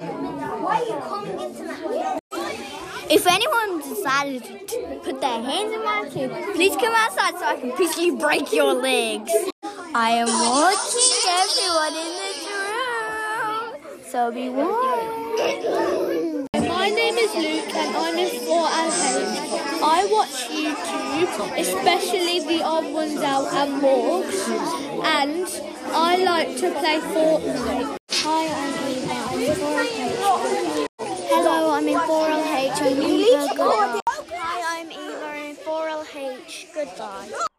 Why are you coming into my If anyone decided to put their hands in my tube, please come outside so I can physically break your legs. I am watching everyone in this room, so be warned. My name is Luke and I'm in 4LH. I watch YouTube, especially the Odd Ones Out and Morgz, and I like to play Fortnite. Hello, I'm in 4LH. I'm Eva. Hi, I'm Eva in 4LH. Goodbye.